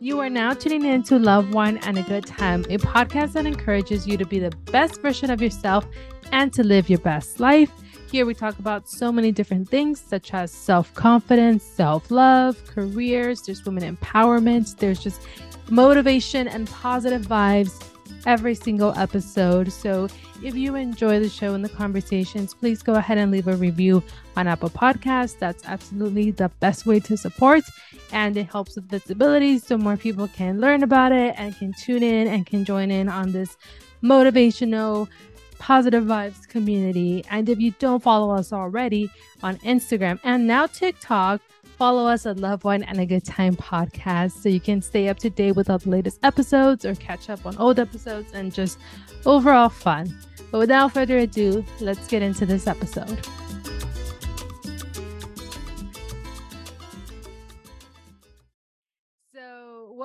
You are now tuning in to Love, Wine, and a Good Time, a podcast that encourages you to be the best version of yourself and to live your best life. Here we talk about so many different things, such as self confidence, self love, careers, there's women empowerment, there's just motivation and positive vibes every single episode. So if you enjoy the show and the conversations, please go ahead and leave a review on Apple Podcasts. That's absolutely the best way to support. And it helps with visibility so more people can learn about it and can tune in and can join in on this motivational, positive vibes community. And if you don't follow us already on Instagram and now TikTok, follow us at Love Wine and a Good Time podcast so you can stay up to date with all the latest episodes or catch up on old episodes and just overall fun. But without further ado, let's get into this episode.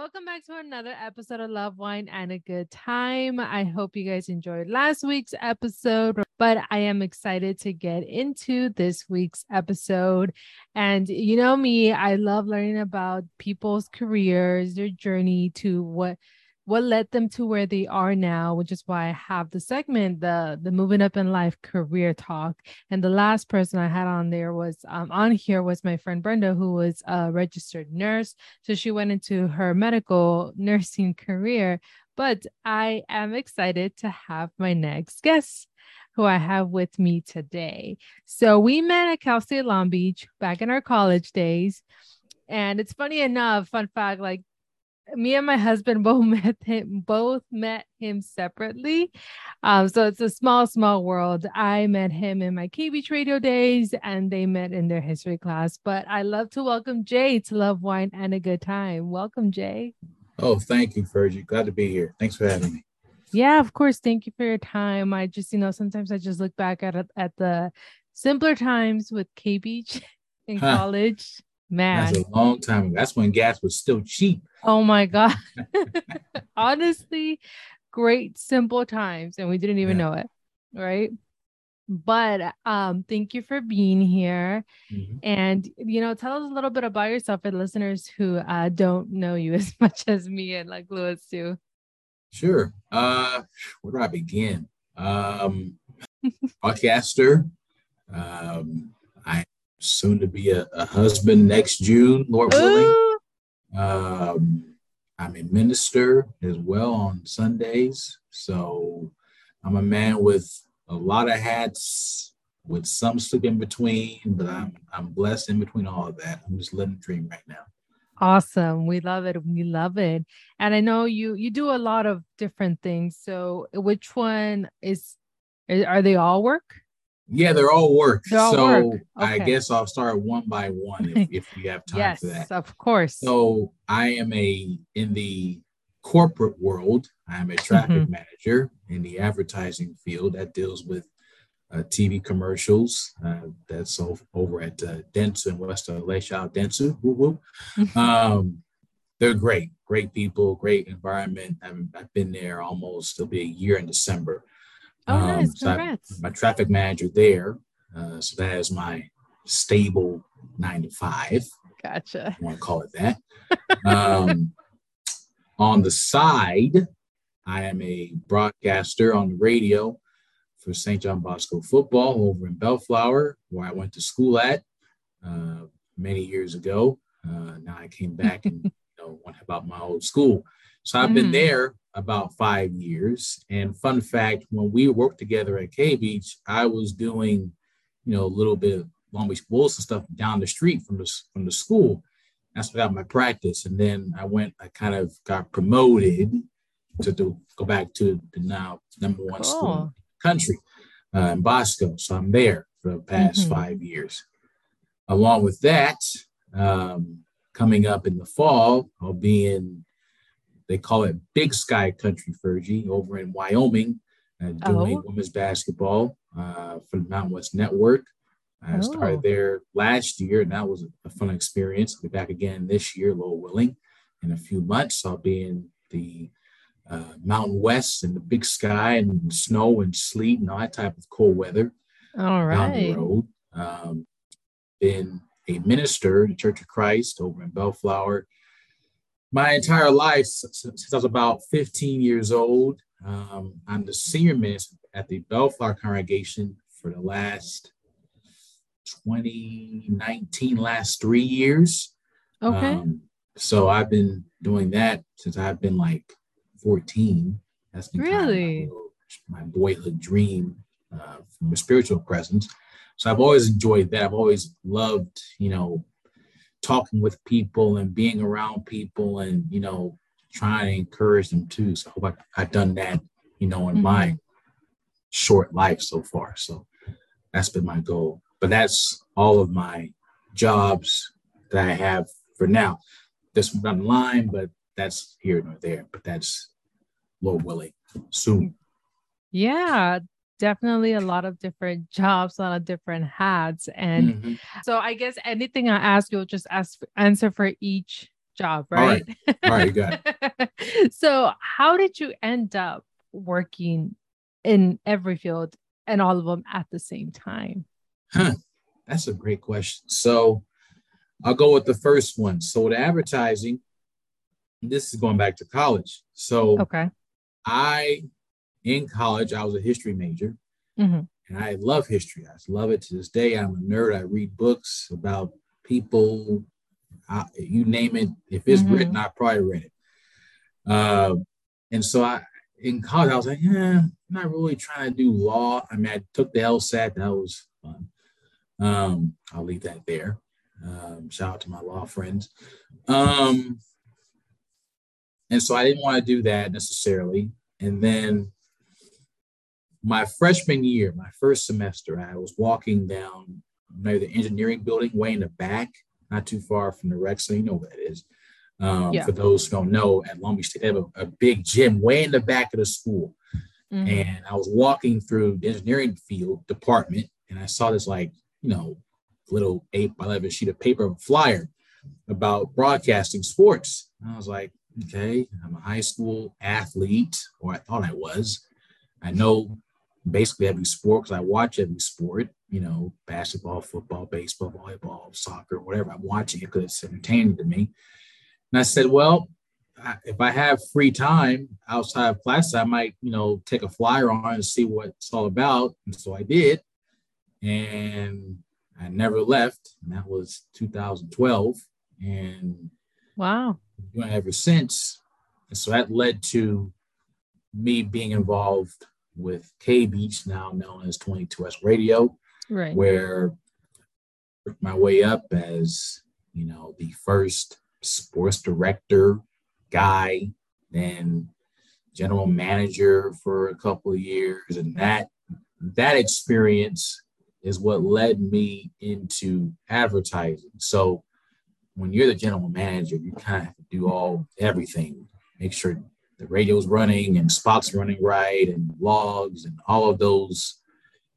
Welcome back to another episode of Love, Wine, and a Good Time. I hope you guys enjoyed last week's episode, but I am excited to get into this week's episode. And you know me, I love learning about people's careers, their journey to what what led them to where they are now which is why i have the segment the the moving up in life career talk and the last person i had on there was um, on here was my friend brenda who was a registered nurse so she went into her medical nursing career but i am excited to have my next guest who I have with me today. So we met at Cal State Long Beach back in our college days. And it's funny enough, fun fact, like me and my husband both met him both met him separately. Um, so it's a small small world. I met him in my kbeach radio days and they met in their history class. But i love to welcome jay to love wine and a good time. Welcome jay. Oh thank you fergie. Glad to be here. Thanks for having me. Yeah of course. Thank you for your time. I just you know sometimes i just look back at at the simpler times with kbeach in huh. college Man, that's a long time ago. That's when gas was still cheap. Oh my god! Honestly, great simple times, and we didn't even yeah. know it, right? But um, thank you for being here, mm-hmm. and you know, tell us a little bit about yourself for the listeners who uh, don't know you as much as me and like Lewis too. Sure. Uh, where do I begin? Um, podcaster. Um, soon to be a, a husband next June, Lord willing. Um, I'm a minister as well on Sundays. So I'm a man with a lot of hats, with some slip in between, but I'm I'm blessed in between all of that. I'm just living the dream right now. Awesome. We love it. We love it. And I know you you do a lot of different things. So which one is are they all work? Yeah, they're all work. They're all so work. Okay. I guess I'll start one by one if, if we have time yes, for that. Of course. So I am a in the corporate world, I'm a traffic mm-hmm. manager in the advertising field that deals with uh, TV commercials. Uh, that's over at uh, Dentsu in West LA. Shout out Dentsu. Woo woo. Um, they're great, great people, great environment. I've, I've been there almost, it'll be a year in December. Oh, um, nice. Congrats. So my traffic manager there. Uh, so that is my stable nine to five. Gotcha. I want to call it that. um, on the side, I am a broadcaster on the radio for St. John Bosco football over in Bellflower, where I went to school at uh, many years ago. Uh, now I came back and you know went about my old school. So I've mm. been there about five years. And fun fact, when we worked together at K Beach, I was doing, you know, a little bit of Long Beach Bulls and stuff down the street from the from the school. That's what I got my practice. And then I went, I kind of got promoted to do, go back to the now number one cool. school in the country uh, in Bosco. So I'm there for the past mm-hmm. five years. Along with that, um, coming up in the fall, I'll be in they call it Big Sky Country, Fergie, over in Wyoming, uh, doing oh. women's basketball uh, for the Mountain West Network. I oh. started there last year, and that was a fun experience. I'll be back again this year, Lord willing. In a few months, I'll be in the uh, Mountain West and the Big Sky and snow and sleet and all that type of cold weather. All right. Down the road. Um, been a minister, the Church of Christ over in Bellflower my entire life since I was about 15 years old. Um, I'm the senior minister at the Bellflower congregation for the last 2019, last three years. Okay. Um, so I've been doing that since I've been like 14. That's been kind of Really? my, my boyhood dream uh, from a spiritual presence. So I've always enjoyed that. I've always loved, you know, talking with people and being around people and, you know, trying to encourage them too. So I hope I, I've done that, you know, in mm-hmm. my short life so far. So that's been my goal. But that's all of my jobs that I have for now. This one's on line, but that's here nor there. But that's Lord willing soon. Yeah, definitely a lot of different jobs, a lot of different hats. And Mhm. so I guess anything I ask, you'll just ask answer for each job, All right? right. All right, you got it. so how did you end up working in every field and all of them at the same time? Huh. That's a great question. So I'll go with the first one. So the advertising, this is going back to college. So Okay. I, in college, I was a history major Mhm. and I love history. I love it to this day. I'm a nerd. I read books about people, I, you name it. If it's Mhm. written, I probably read it. Uh, and so I, in college, I was like, yeah, I'm not really trying to do law. I mean, I took the LSAT. That was fun. Um, I'll leave that there. Um, shout out to my law friends. Um, and so I didn't want to do that necessarily. And then my freshman year, my first semester, I was walking down maybe the engineering building way in the back, not too far from the rec. So you know where that is. Um, Yeah. For those who don't know, at Long Beach State, they have a, a big gym way in the back of the school. Mhm. And I was walking through the engineering field department and I saw this like, you know, little eight by 11 sheet of paper flyer about broadcasting sports. And I was like, okay, I'm a high school athlete, or I thought I was. I know basically every sport because I watch every sport, you know, basketball, football, baseball, volleyball, soccer, whatever. I'm watching it because it's entertaining to me. And I said, well, if I have free time outside of class, I might, you know, take a flyer on and see what it's all about. And so I did. And I never left. And that was 2012. And Wow. ever since. And so that led to me being involved with K Beach, now known as 22 West Radio, Right. where my way up as, you know, the first sports director guy, then general manager for a couple of years. And that that experience is what led me into advertising. So when you're the general manager, you kind of have to do all everything, make sure the radio's running and spots running right and logs and all of those,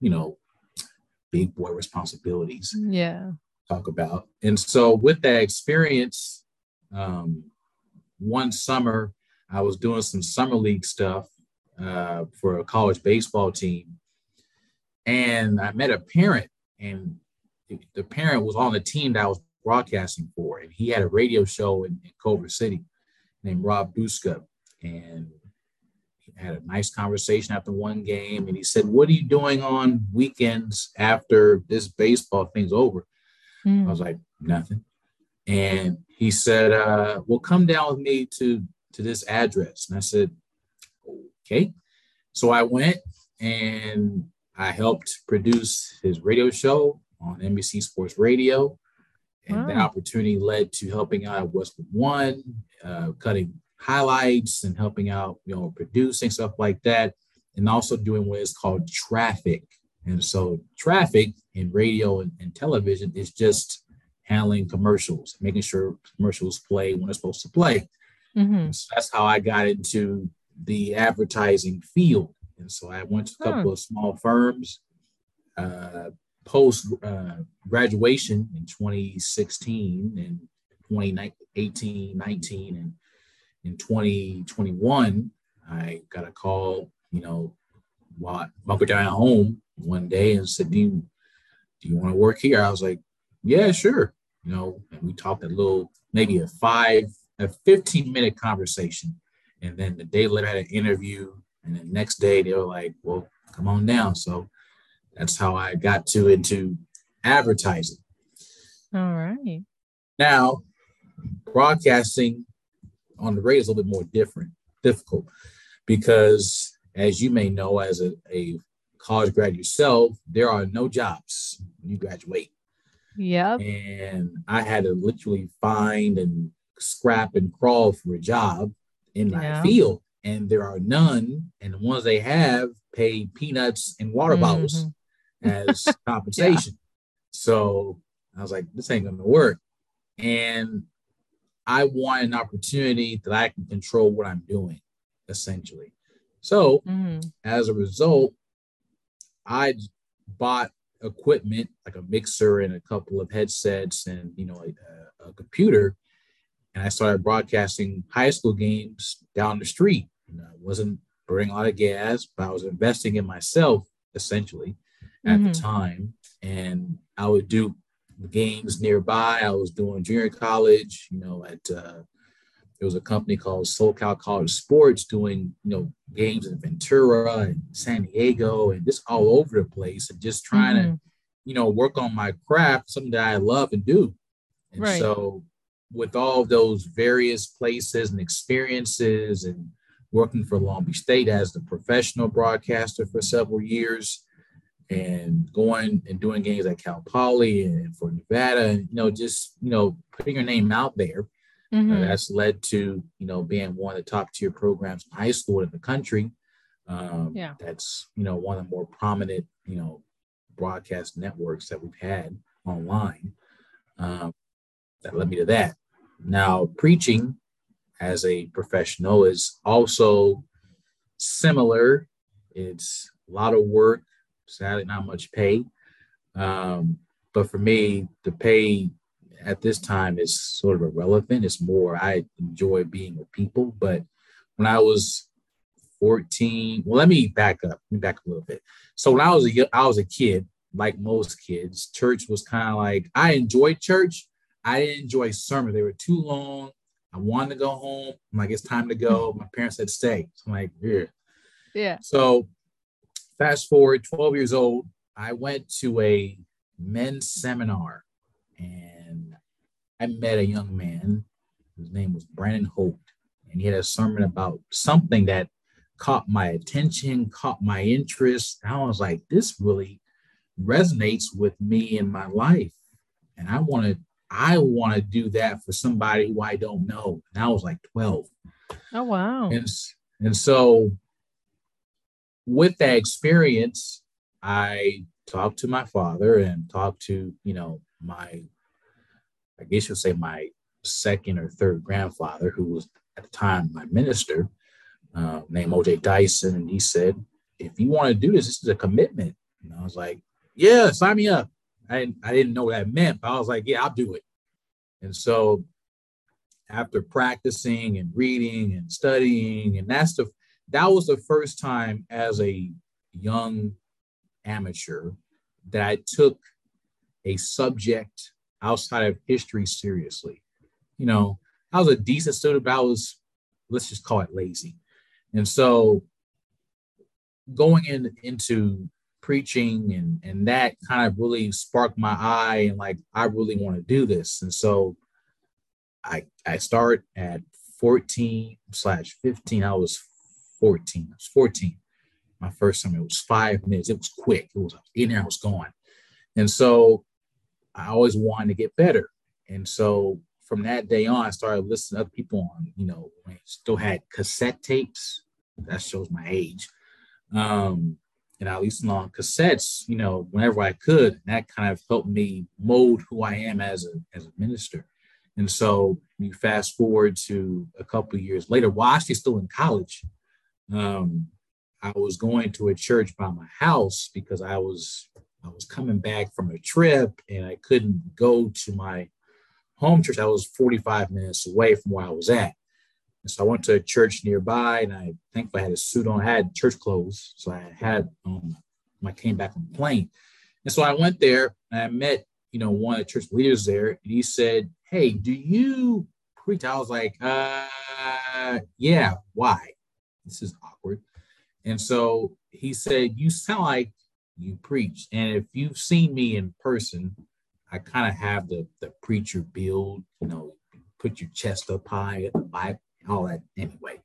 you know, big boy responsibilities Yeah. talk about. And so with that experience, um, one summer I was doing some summer league stuff uh, for a college baseball team, and I met a parent, and the- the parent was on the team that I was broadcasting for, and he had a radio show in, in Culver City named Rob Buska, and he had a nice conversation after one game, and he said, "What are you doing on weekends after this baseball thing's over?" I Mm. was like, nothing. And he said, uh, well, come down with me to, to this address. And I said, okay. So I went and I helped produce his radio show on NBC Sports Radio. And the Wow. opportunity led to helping out at Westwood One, uh, cutting highlights and helping out, you know, producing stuff like that. And also doing what is called traffic. And so traffic in radio and, and television is just handling commercials, making sure commercials play when they're supposed to play. Mhm. So that's how I got into the advertising field. And so I went to a couple of small firms uh, post uh, graduation in 2016 and 2018, 19, and in 2021, I got a call, you know, while bunker down at home one day and said, do you, do you want to work here? I was like, yeah, sure. You know, and we talked a little, maybe a five a 15 minute conversation. And then the day later, I had an interview. And the next day, they were like, well, come on down. So that's how I got to into advertising. All right. Now, broadcasting on the radio is a little bit more different, difficult, because as you may know, as a, a college grad yourself, there are no jobs when you graduate. Yep. And I had to literally find and scrap and crawl for a job in my Yeah. field. And there are none. And the ones they have pay peanuts and water bottles mm-hmm. as compensation. So I was like, this ain't gonna work. And I want an opportunity that I can control what I'm doing, essentially. So Mhm. as a result, I bought equipment like a mixer and a couple of headsets and you know a, a computer, and I started broadcasting high school games down the street. And I wasn't burning a lot of gas, but I was investing in myself essentially at the Mhm. time, and I would do games nearby. I was doing junior college, you know, at uh, there was a company called SoCal College Sports doing, you know, games in Ventura and San Diego and just all over the place and just trying to, Mhm. you know, work on my craft, something that I love and do. And Right. so with all those various places and experiences and working for Long Beach State as the professional broadcaster for several years and going and doing games at Cal Poly and for Nevada and, you know, just, you know, putting your name out there. Uh, Mhm. that's led to you know being one of the top tier programs in high school in the country. Um, Yeah. that's you know one of the more prominent you know broadcast networks that we've had online. Um, that led me to that. Now preaching as a professional is also similar. It's a lot of work, sadly not much pay. Um, but for me, the pay at this time is sort of irrelevant. It's more I enjoy being with people. But when I was 14, well, let me back up. Let me back a little bit. So when I was a I was a kid, like most kids, church was kind of like I enjoyed church. I didn't enjoy sermons. They were too long. I wanted to go home. I'm like, it's time to go. My parents said stay. So I'm like, yeah. Yeah. So fast forward 12 years old, I went to a men's seminar and I met a young man. His name was Brandon Holt. And he had a sermon about something that caught my attention, caught my interest. And I was like, this really resonates with me in my life. And I want to, I want to do that for somebody who I don't know. And I was like 12. Oh wow. And, and so with that experience, I talked to my father and talked to, you know, my, I guess you'll say my second or third grandfather, who was at the time my minister, uh, named OJ Dyson. And he said, if you want to do this, this is a commitment. And I was like, yeah, sign me up. I didn't, I didn't know what that meant, but I was like, yeah, I'll do it. And so after practicing and reading and studying, and that's the that was the first time as a young amateur that I took a subject outside of history seriously. You know, I was a decent student, but I was, let's just call it lazy. And so going in into preaching and and that kind of really sparked my eye and like I really want to do this. And so I I start at 14 slash 15. I was 14. I was 14. My first time it was five minutes. It was quick. It was in there, I was gone. And so I always wanted to get better. And so from that day on, I started listening to other people on, you know, still had cassette tapes. That shows my age. Um, and I listened on cassettes, you know, whenever I could. And that kind of helped me mold who I am as a as a minister. And so you fast forward to a couple years later, while actually still in college, um, I was going to a church by my house because I was I was coming back from a trip and I couldn't go to my home church. I was 45 minutes away from where I was at. And so I went to a church nearby and I thankfully had a suit on. I had church clothes. So I had um I came back on the plane. And so I went there and I met, you know, one of the church leaders there, and he said, Hey, do you preach? I was like, uh, yeah, why? This is awkward. And so he said, you sound like you preach. And if you've seen me in person, I kind of have the the preacher build, you know, put your chest up high at the Bible, all that. Anyway,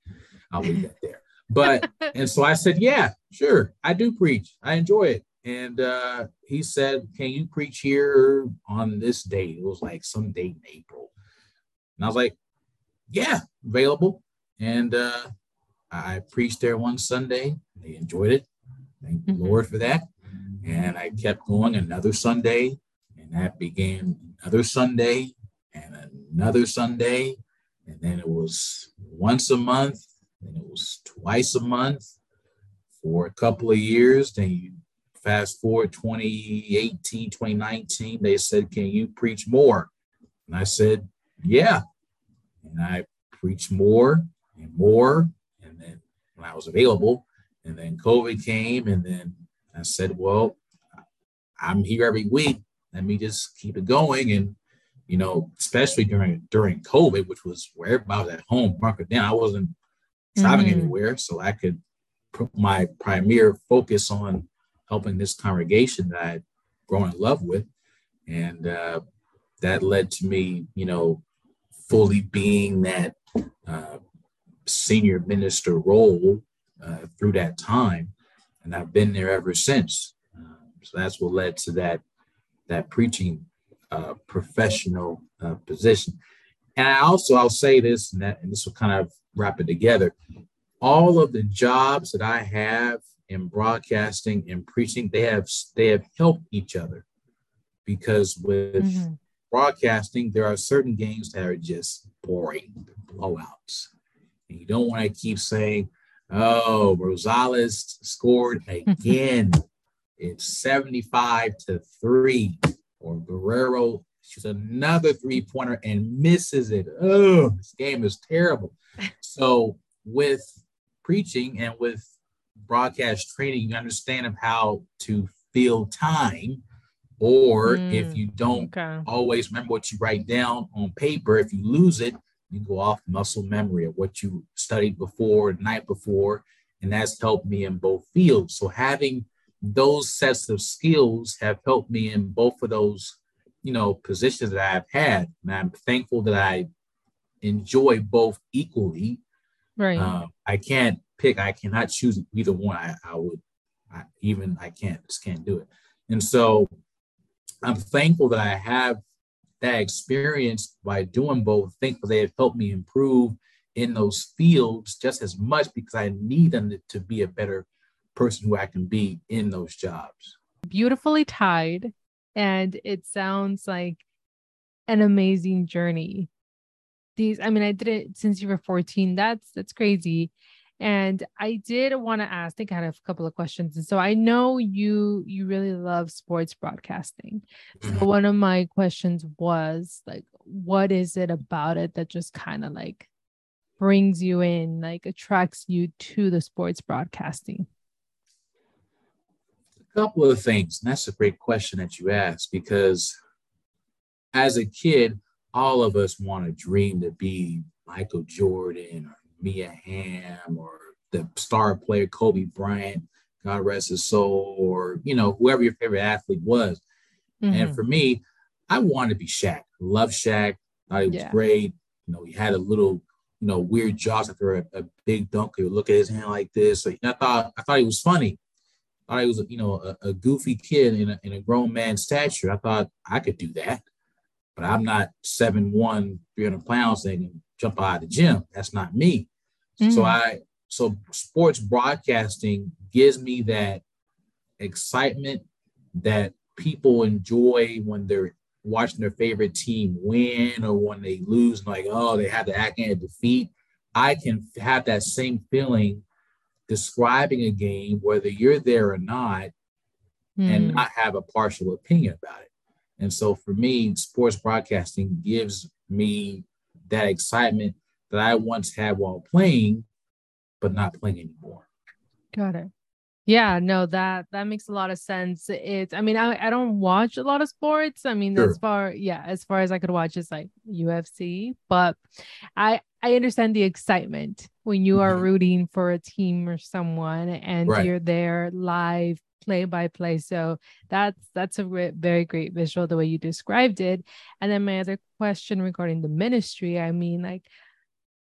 I'll leave that there. But and so I said, yeah, sure, I do preach. I enjoy it. And uh, he said, can you preach here on this date? It was like some date in April. And I was like, yeah, available. And uh, I preached there one Sunday. They enjoyed it. Thank the mm-hmm. Lord for that. And I kept going another Sunday, and that began another Sunday and another Sunday. And then it was once a month, and it was twice a month for a couple of years. Then you fast forward 2018, 2019, they said, Can you preach more? And I said, Yeah. And I preached more and more. When I was available, and then COVID came, and then I said, Well, I'm here every week. Let me just keep it going. And, you know, especially during during COVID, which was where everybody was at home, market down. I wasn't traveling mm-hmm. anywhere. So I could put my premier focus on helping this congregation that I'd grown in love with. And uh, that led to me, you know, fully being that uh, senior minister role uh, through that time and I've been there ever since. Um, so that's what led to that that preaching uh, professional uh, position. And I also I'll say this, and, that, and this will kind of wrap it together. All of the jobs that I have in broadcasting and preaching, they have they have helped each other because with mm-hmm. broadcasting, there are certain games that are just boring blowouts. You don't want to keep saying, Oh, Rosales scored again. it's 75 to 3. Or Guerrero shoots another three pointer and misses it. Oh, this game is terrible. so, with preaching and with broadcast training, you understand of how to fill time. Or mm, if you don't okay. always remember what you write down on paper, if you lose it, you go off muscle memory of what you studied before, the night before, and that's helped me in both fields. So having those sets of skills have helped me in both of those, you know, positions that I've had. And I'm thankful that I enjoy both equally. Right. Uh, I can't pick. I cannot choose either one. I, I would, I, even I can't just can't do it. And so I'm thankful that I have that experience by doing both, thankfully, they have helped me improve in those fields just as much because I need them to, to be a better person who I can be in those jobs. Beautifully tied. And it sounds like an amazing journey. These, I mean, I did it since you were 14. That's that's crazy. And I did want to ask, I think I had a couple of questions. And so I know you you really love sports broadcasting. So mm-hmm. one of my questions was like, what is it about it that just kind of like brings you in, like attracts you to the sports broadcasting? A couple of things. And that's a great question that you asked because as a kid, all of us want to dream to be Michael Jordan or Mia Hamm or the star player Kobe Bryant, God rest his soul, or you know whoever your favorite athlete was. Mm-hmm. And for me, I wanted to be Shaq. Love Shaq. Thought he was yeah. great. You know, he had a little, you know, weird jaws after a, a big dunk. He would look at his hand like this. So I thought I thought he was funny. I thought he was, you know, a, a goofy kid in a, in a grown man's stature. I thought I could do that, but I'm not 7'1", 300 pounds and jump out of the gym. That's not me. Mm. So I so sports broadcasting gives me that excitement that people enjoy when they're watching their favorite team win or when they lose, like, oh, they have the acting of defeat. I can have that same feeling describing a game, whether you're there or not, mm. and not have a partial opinion about it. And so for me, sports broadcasting gives me that excitement that I once had while playing, but not playing anymore. Got it. Yeah, no, that that makes a lot of sense. It's I mean, I, I don't watch a lot of sports. I mean, Sure. as far yeah, as far as I could watch is like UFC, but I I understand the excitement when you are Mhm. rooting for a team or someone and Right. you're there live play by play. So that's that's a re- very great visual the way you described it. And then my other question regarding the ministry, I mean, like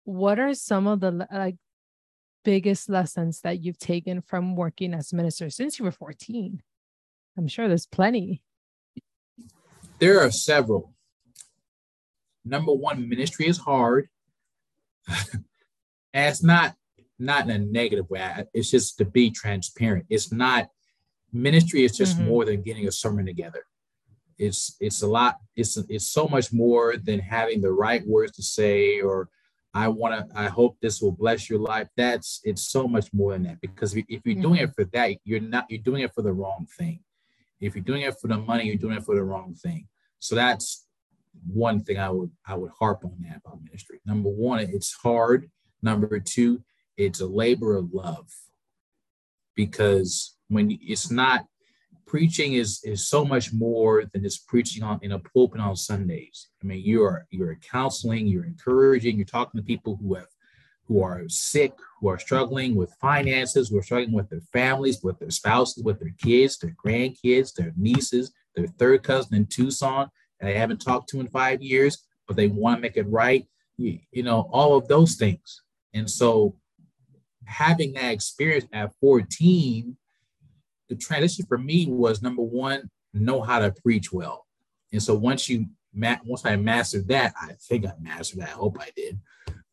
what are some of the like biggest lessons that you've taken from working as a minister since you were 14? I'm sure there's plenty. There are several. Number one, ministry is hard. and it's not not in a negative way. It's just to be transparent. It's not ministry is just Mhm. more than getting a sermon together. It's it's a lot, it's it's so much more than having the right words to say or I want to, I hope this will bless your life. That's it's so much more than that because if, if you're doing it mm-hmm. for that, you're not you're doing it for the wrong thing. If you're doing it for the money, you're doing it for the wrong thing. So that's one thing I would I would harp on that about ministry. Number one, it's hard. Number two, it's a labor of love because when it's not preaching is is so much more than just preaching on in a pulpit on Sundays. I mean, you are you're counseling, you're encouraging, you're talking to people who have who are sick, who are struggling with finances, who are struggling with their families, with their spouses, with their kids, their grandkids, their nieces, their third cousin in Tucson that they haven't talked to in five years, but they want to make it right. You, you know, all of those things. And so having that experience at 14, the transition for me was number one, know how to preach well. And so once you ma- once I mastered that, I think I mastered that. I hope I did.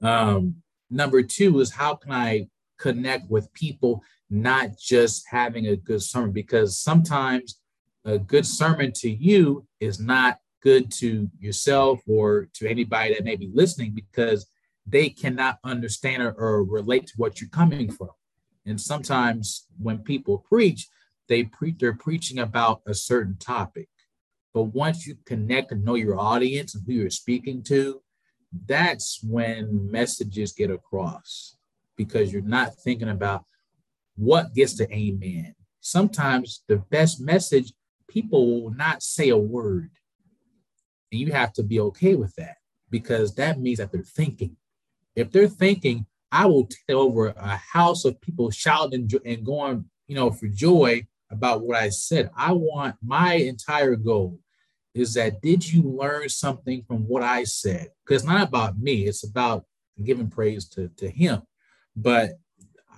Um, number two is how can I connect with people, not just having a good sermon, because sometimes a good sermon to you is not good to yourself or to anybody that may be listening because they cannot understand or, or relate to what you're coming from. And sometimes when people preach, they pre- they're preaching about a certain topic. But once you connect and know your audience and who you're speaking to, that's when messages get across because you're not thinking about what gets the amen. Sometimes the best message, people will not say a word. And you have to be okay with that because that means that they're thinking. If they're thinking, I will take over a house of people shouting and, and going, you know, for joy about what I said. I want my entire goal is that did you learn something from what I said? Because it's not about me, it's about giving praise to, to him. But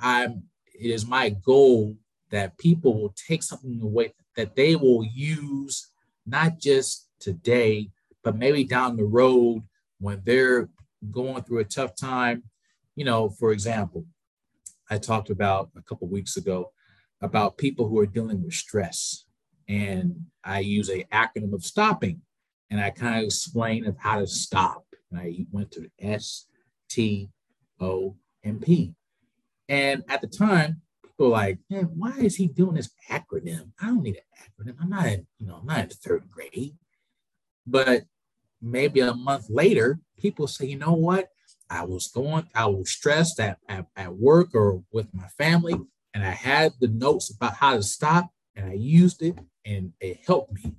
I'm it is my goal that people will take something away that they will use not just today, but maybe down the road when they're going through a tough time. You know, for example, I talked about a couple weeks ago about people who are dealing with stress. And I use a acronym of stopping. And I kind of explain of how to stop. And I went to S T O M P. And at the time, people were like, man, why is he doing this acronym? I don't need an acronym. I'm not in, you know, I'm not in third grade. But maybe a month later, people say, you know what? I was going, I was stressed at, at, at work or with my family, and I had the notes about how to stop, and I used it, and it helped me.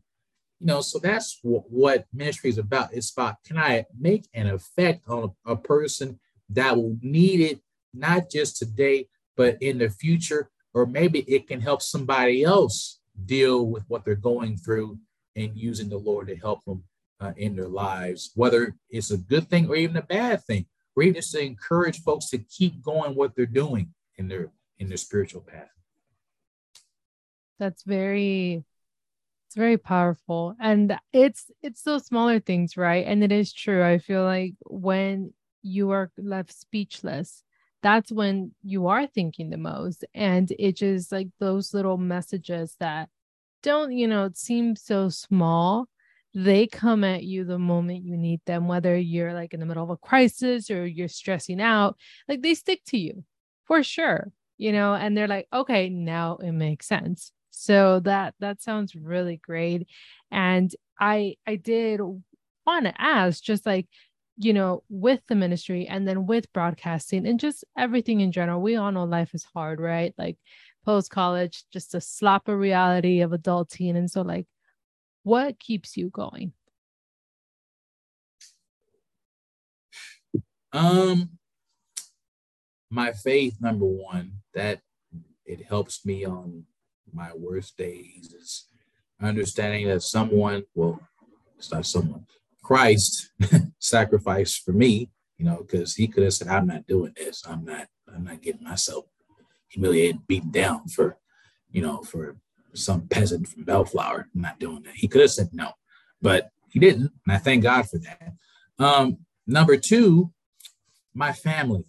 You know, so that's what, what ministry is about. It's about can I make an effect on a, a person that will need it, not just today, but in the future, or maybe it can help somebody else deal with what they're going through and using the Lord to help them uh, in their lives, whether it's a good thing or even a bad thing, or even just to encourage folks to keep going what they're doing in their in their spiritual path. That's very it's very powerful. And it's it's those smaller things, right? And it is true. I feel like when you are left speechless, that's when you are thinking the most. And it just like those little messages that don't, you know, seem so small. They come at you the moment you need them, whether you're like in the middle of a crisis or you're stressing out, like they stick to you for sure, you know, and they're like, okay, now it makes sense. So that that sounds really great. And I I did want to ask just like you know, with the ministry and then with broadcasting and just everything in general, we all know life is hard, right? Like post college, just a slap of reality of adulting. And so, like, what keeps you going? Um, my faith, number one, that it helps me on my worst days is understanding that someone, well, it's not someone, Christ sacrificed for me, you know, because he could have said, I'm not doing this. I'm not, I'm not getting myself humiliated, beaten down for, you know, for some peasant from Bellflower. I'm not doing that. He could have said no, but he didn't. And I thank God for that. Um, number two, my family.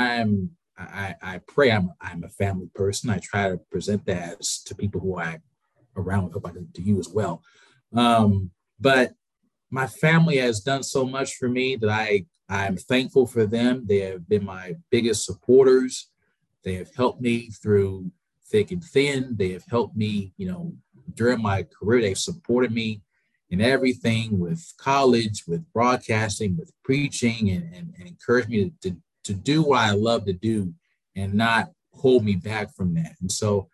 I'm I, I pray I'm I'm a family person. I try to present that to people who I around with. hope I to you as well. Um, but my family has done so much for me that I I'm thankful for them. They have been my biggest supporters. They have helped me through thick and thin. They have helped me, you know, during my career. They've supported me in everything with college, with broadcasting, with preaching, and, and, and encouraged me to, to, to do what I love to do and not hold me back from that. And so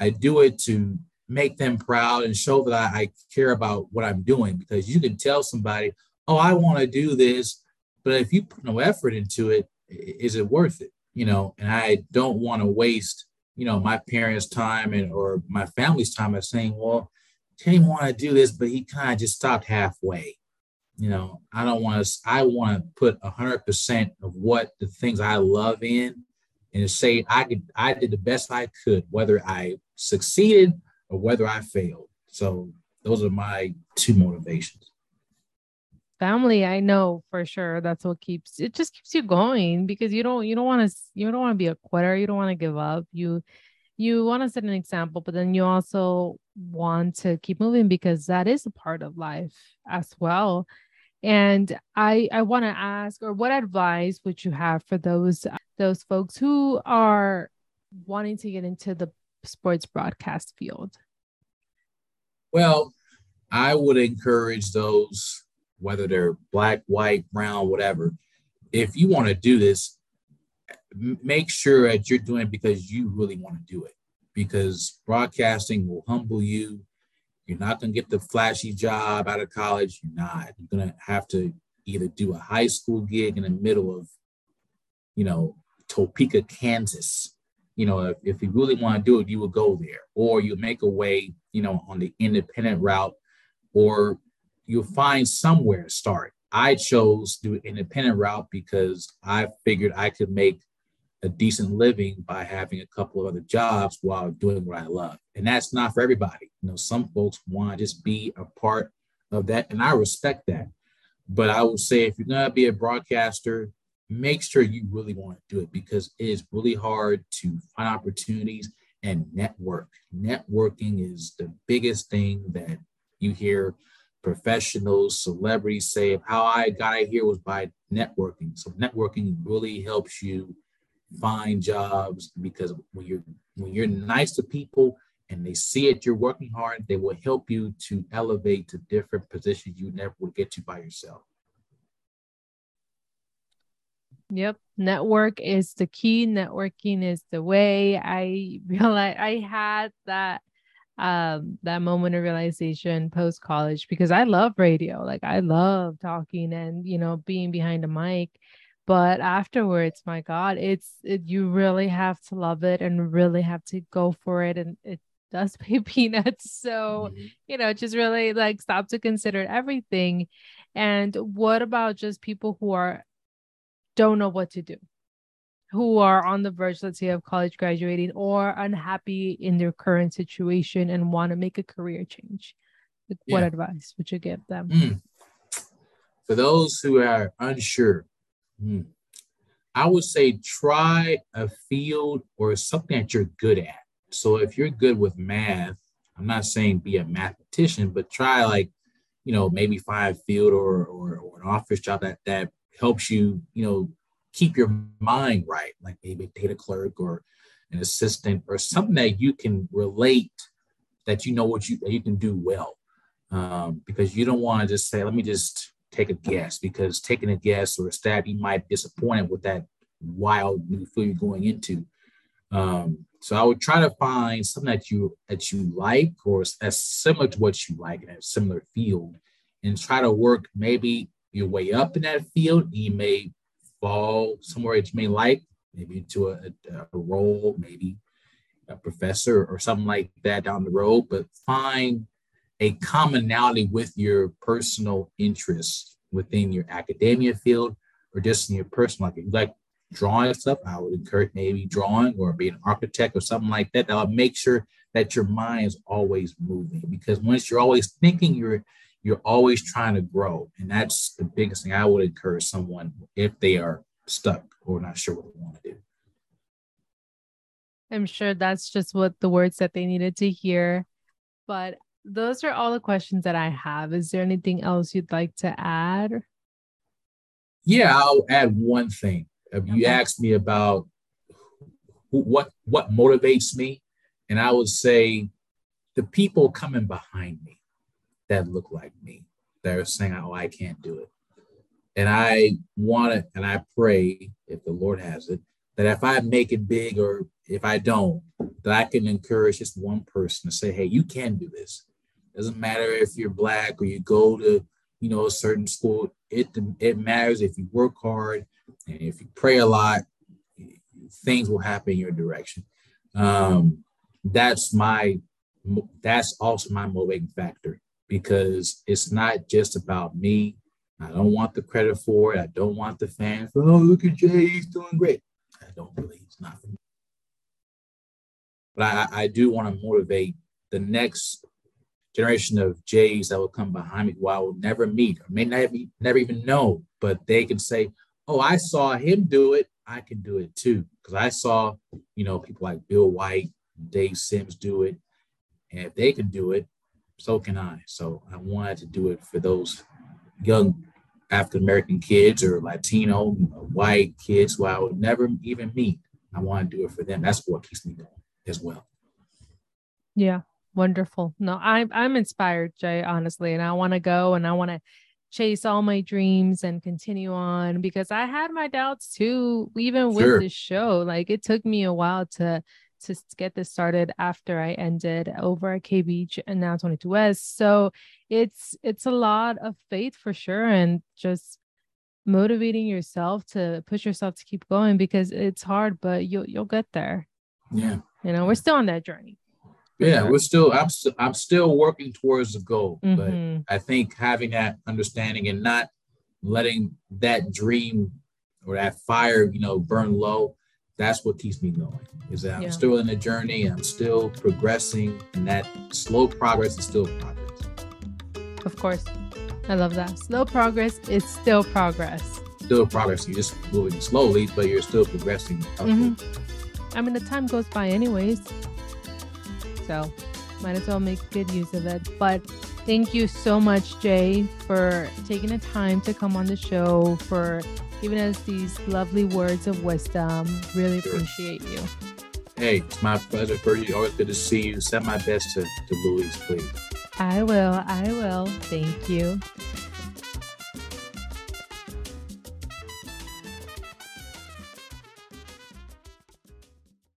I do it to make them proud and show that I, I care about what I'm doing because you can tell somebody, oh, I want to do this, but if you put no effort into it, is it worth it? You know, and I don't want to waste, you know, my parents' time and or my family's time by saying, well, didn't want to do this, but he kind of just stopped halfway. You know, I don't want to, I want to put hundred percent of what the things I love in and say I could I did the best I could, whether I succeeded or whether I failed. So those are my two motivations. Family, I know for sure that's what keeps it just keeps you going because you don't you don't want to you don't want to be a quitter, you don't want to give up. You you want to set an example, but then you also want to keep moving because that is a part of life as well. And I I want to ask, or what advice would you have for those uh, those folks who are wanting to get into the sports broadcast field? Well, I would encourage those, whether they're black, white, brown, whatever, if you want to do this, make sure that you're doing it because you really want to do it. Because broadcasting will humble you. You're not going to get the flashy job out of college. You're not. You're going to have to either do a high school gig in the middle of, you know, Topeka, Kansas. You know, if, if you really want to do it, you would go there, or you make a way, you know, on the independent route, or you'll find somewhere to start. I chose to do independent route because I figured I could make a decent living by having a couple of other jobs while doing what I love. And that's not for everybody. You know, some folks want to just be a part of that, and I respect that. But I would say if you're going to be a broadcaster, make sure you really want to do it because it is really hard to find opportunities and network. Networking is the biggest thing that you hear professionals, celebrities say. How I got here was by networking. So networking really helps you find jobs because when you're when you're nice to people and they see it you're working hard, they will help you to elevate to different positions you never would get to by yourself. Yep. Network is the key. Networking is the way. I realized I had that um that moment of realization post college because I love radio. Like I love talking and you know being behind a mic. But afterwards, my God, it's it, you really have to love it and really have to go for it. And it does pay peanuts. So, mm-hmm. you know, just really like stop to consider everything. And what about just people who are don't know what to do, who are on the verge, let's say, of college graduating or unhappy in their current situation and want to make a career change. Like, yeah. What advice would you give them? Mm. For those who are unsure, mm, I would say try a field or something that you're good at. So if you're good with math, I'm not saying be a mathematician, but try like, you know, maybe find a field or, or, or an office job that that helps you, you know, keep your mind right, like maybe a data clerk or an assistant or something that you can relate that you know what you you can do well. Um, because you don't want to just say, let me just take a guess, because taking a guess or a stab, you might be disappointed with that wild new field you're going into. Um, so I would try to find something that you that you like or as similar to what you like in a similar field, and try to work maybe your way up in that field. You may fall somewhere that you may like, maybe into a, a role, maybe a professor or something like that down the road, but find a commonality with your personal interests within your academia field or just in your personal life. like drawing stuff, I would encourage maybe drawing or being an architect or something like that. That will make sure that your mind is always moving because once you're always thinking, you're you're always trying to grow. And that's the biggest thing I would encourage someone if they are stuck or not sure what they want to do. I'm sure that's just what the words that they needed to hear. But those are all the questions that I have. Is there anything else you'd like to add? Yeah, I'll add one thing. If you asked me about who, what what motivates me, and I would say the people coming behind me that look like me that are saying, "Oh, I can't do it," and I want it, and I pray if the Lord has it that if I make it big or if I don't, that I can encourage just one person to say, "Hey, you can do this." Doesn't matter if you're black or you go to, you know, a certain school. It it matters if you work hard and if you pray a lot, things will happen in your direction. Um, that's my that's also my motivating factor because it's not just about me. I don't want the credit for it. I don't want the fans. Oh, look at Jay, he's doing great. I don't believe it's not for me. But I, I do want to motivate the next generation of Jays that will come behind me who I will never meet or may never, never even know, but they can say, oh, I saw him do it. I can do it too. Because I saw, you know, people like Bill White, Dave Sims do it. And if they can do it, so can I. So I wanted to do it for those young African American kids or Latino, white kids who I would never even meet. I want to do it for them. That's what keeps me going as well. Yeah, wonderful. No, I'm I'm inspired, Jay, honestly, and I want to go and I want to chase all my dreams and continue on because I had my doubts too, even sure. with the show. Like it took me a while to to get this started after I ended over at K Beach and now 22 West. So it's it's a lot of faith for sure and just motivating yourself to push yourself to keep going because it's hard, but you'll you'll get there. Yeah. You know, we're still on that journey. Yeah, we're still I'm st- I'm still working towards the goal, mm-hmm. but I think having that understanding and not letting that dream or that fire, you know, burn low that's what keeps me going is that I'm still in the journey and I'm still progressing and that slow progress is still progress. Of course. I love that. Slow progress is still progress. Still progress. You're just moving slowly, but you're still progressing. Mm-hmm. I mean, the time goes by anyways. So might as well make good use of it. But thank you so much, Jay, for taking the time to come on the show, for giving us these lovely words of wisdom. Really appreciate you. Hey, it's my pleasure for you. Always good to see you. Send my best to, to Louise, please. I will. I will. Thank you.